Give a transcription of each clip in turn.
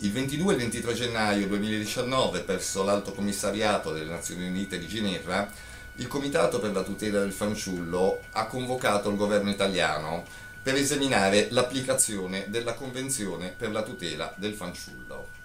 Il 22 e il 23 gennaio 2019, presso l'Alto Commissariato delle Nazioni Unite di Ginevra, il Comitato per la tutela del fanciullo ha convocato il governo italiano per esaminare l'applicazione della Convenzione per la tutela del fanciullo.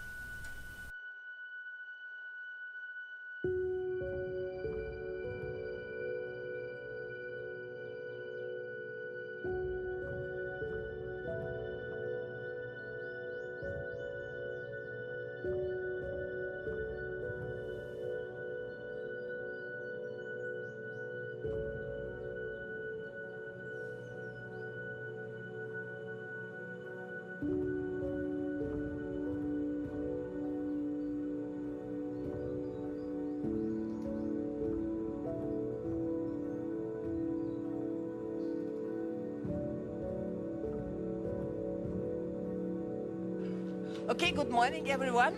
Okay, good morning everyone.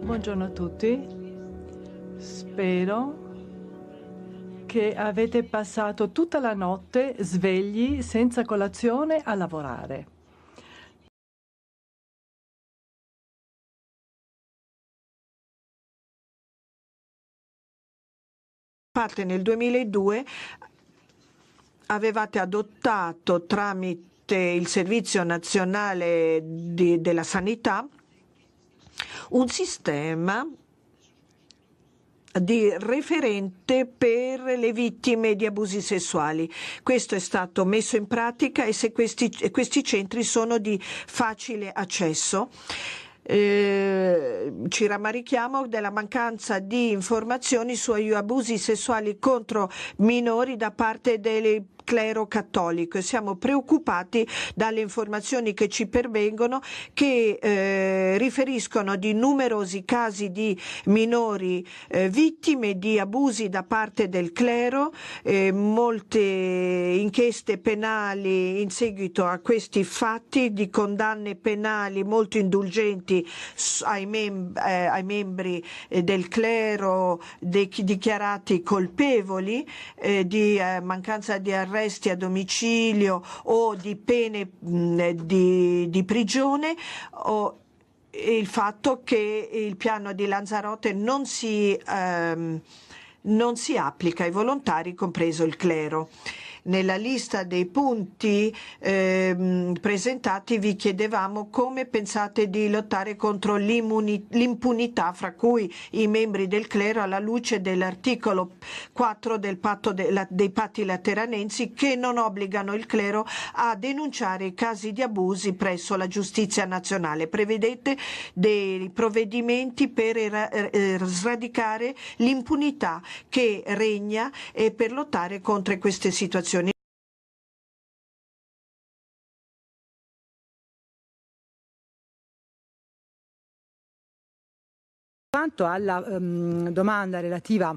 Buongiorno a tutti. Spero che avete passato tutta la notte svegli senza colazione a lavorare. parte nel 2002 avevate adottato tramite il Servizio Nazionale di, della Sanità un sistema di referente per le vittime di abusi sessuali. Questo è stato messo in pratica e se questi, questi centri sono di facile accesso. Eh, ci rammarichiamo della mancanza di informazioni sugli abusi sessuali contro minori da parte delle clero cattolico e siamo preoccupati dalle informazioni che ci pervengono che eh, riferiscono di numerosi casi di minori eh, vittime di abusi da parte del clero, eh, molte inchieste penali in seguito a questi fatti di condanne penali molto indulgenti ai, mem- eh, ai membri eh, del clero dichiarati colpevoli eh, di mancanza di arresto arresti a domicilio o di pene mh, di, di prigione o il fatto che il piano di Lanzarote non si, ehm, non si applica ai volontari, compreso il clero nella lista dei punti eh, presentati vi chiedevamo come pensate di lottare contro l'impunità fra cui i membri del clero alla luce dell'articolo 4 del patto de, la, dei patti lateranensi che non obbligano il clero a denunciare i casi di abusi presso la giustizia nazionale. Prevedete dei provvedimenti per er, sradicare l'impunità che regna per lottare contro queste situazioni. Quanto alla um, domanda relativa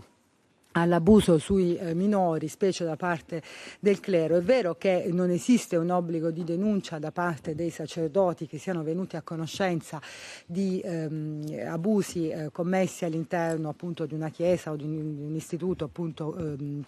all'abuso sui eh, minori, specie da parte del clero. È vero che non esiste un obbligo di denuncia da parte dei sacerdoti che siano venuti a conoscenza di ehm, abusi eh, commessi all'interno appunto di una chiesa o di un, di un istituto appunto ehm,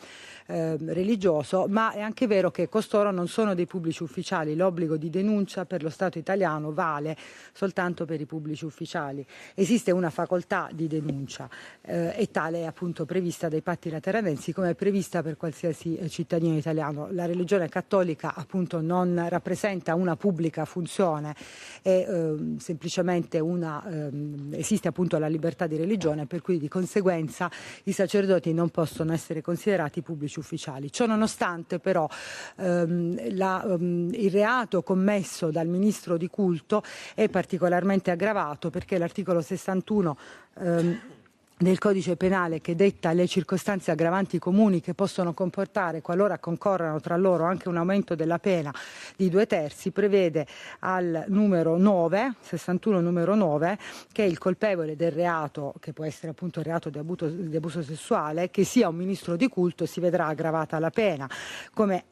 eh, religioso, ma è anche vero che costoro non sono dei pubblici ufficiali. L'obbligo di denuncia per lo Stato italiano vale soltanto per i pubblici ufficiali. Esiste una facoltà di denuncia eh, e tale è appunto prevista dai patti fatti lateranensi come è prevista per qualsiasi eh, cittadino italiano. La religione cattolica appunto non rappresenta una pubblica funzione, è eh, semplicemente una, eh, esiste appunto la libertà di religione per cui di conseguenza i sacerdoti non possono essere considerati pubblici ufficiali. Ciò nonostante però ehm, la, ehm, il reato commesso dal ministro di culto è particolarmente aggravato perché l'articolo 61 ehm, del codice penale che detta le circostanze aggravanti comuni che possono comportare, qualora concorrano tra loro, anche un aumento della pena di due terzi, prevede al numero 9, 61 numero 9, che il colpevole del reato, che può essere appunto il reato di abuso, di abuso sessuale, che sia un ministro di culto, si vedrà aggravata la pena. Come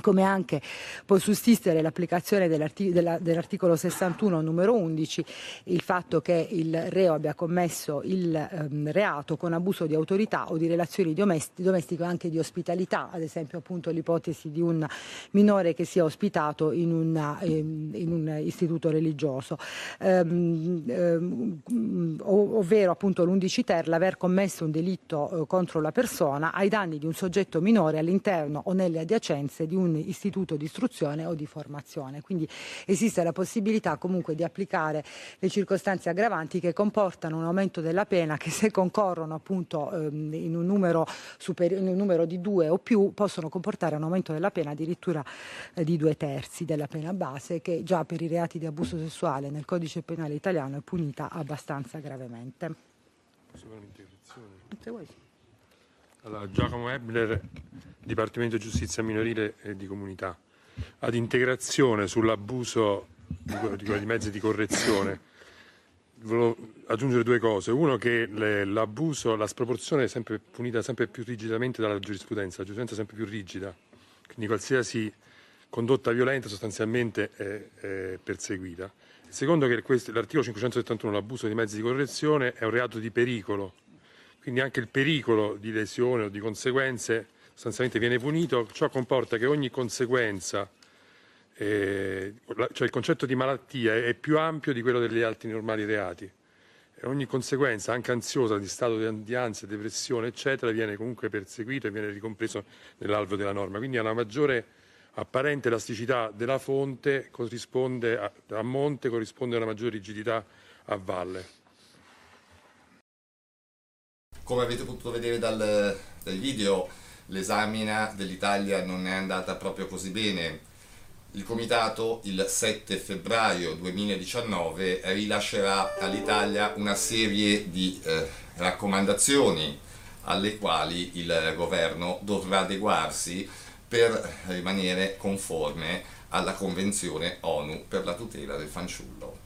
come anche può sussistere l'applicazione dell'articolo 61 numero 11, il fatto che il reo abbia commesso il ehm, reato con abuso di autorità o di relazioni domestiche o anche di ospitalità, ad esempio appunto l'ipotesi di un minore che sia ospitato in, una, ehm, in un istituto religioso, ehm, ehm, ovvero appunto l'11 ter l'aver commesso un delitto eh, contro la persona ai danni di un soggetto minore all'interno o nelle adiacenze di un un istituto di istruzione o di formazione. Quindi esiste la possibilità comunque di applicare le circostanze aggravanti che comportano un aumento della pena che se concorrono appunto ehm, in, un numero superi- in un numero di due o più possono comportare un aumento della pena addirittura eh, di due terzi della pena base che già per i reati di abuso sessuale nel codice penale italiano è punita abbastanza gravemente. Se vuoi. Allora, Giacomo Ebner, Dipartimento Giustizia Minorile e di Comunità. Ad integrazione sull'abuso di, mezzi di correzione, volevo aggiungere due cose. Uno che le, l'abuso, la sproporzione è sempre punita sempre più rigidamente dalla giurisprudenza, la giurisprudenza è sempre più rigida, quindi qualsiasi condotta violenta sostanzialmente è, è perseguita. Secondo che questo, l'articolo 571, l'abuso di mezzi di correzione, è un reato di pericolo quindi anche il pericolo di lesione o di conseguenze sostanzialmente viene punito, ciò comporta che ogni conseguenza, eh, cioè il concetto di malattia è più ampio di quello degli altri normali reati. E ogni conseguenza, anche ansiosa, di stato di ansia, depressione, eccetera, viene comunque perseguito e viene ricompreso nell'alveo della norma. Quindi a una maggiore apparente elasticità della fonte corrisponde a, a monte corrisponde a una maggiore rigidità a valle. Come avete potuto vedere dal, dal video, l'esamina dell'Italia non è andata proprio così bene. Il Comitato il 7 febbraio 2019 rilascerà all'Italia una serie di eh, raccomandazioni alle quali il governo dovrà adeguarsi per rimanere conforme alla Convenzione ONU per la tutela del fanciullo.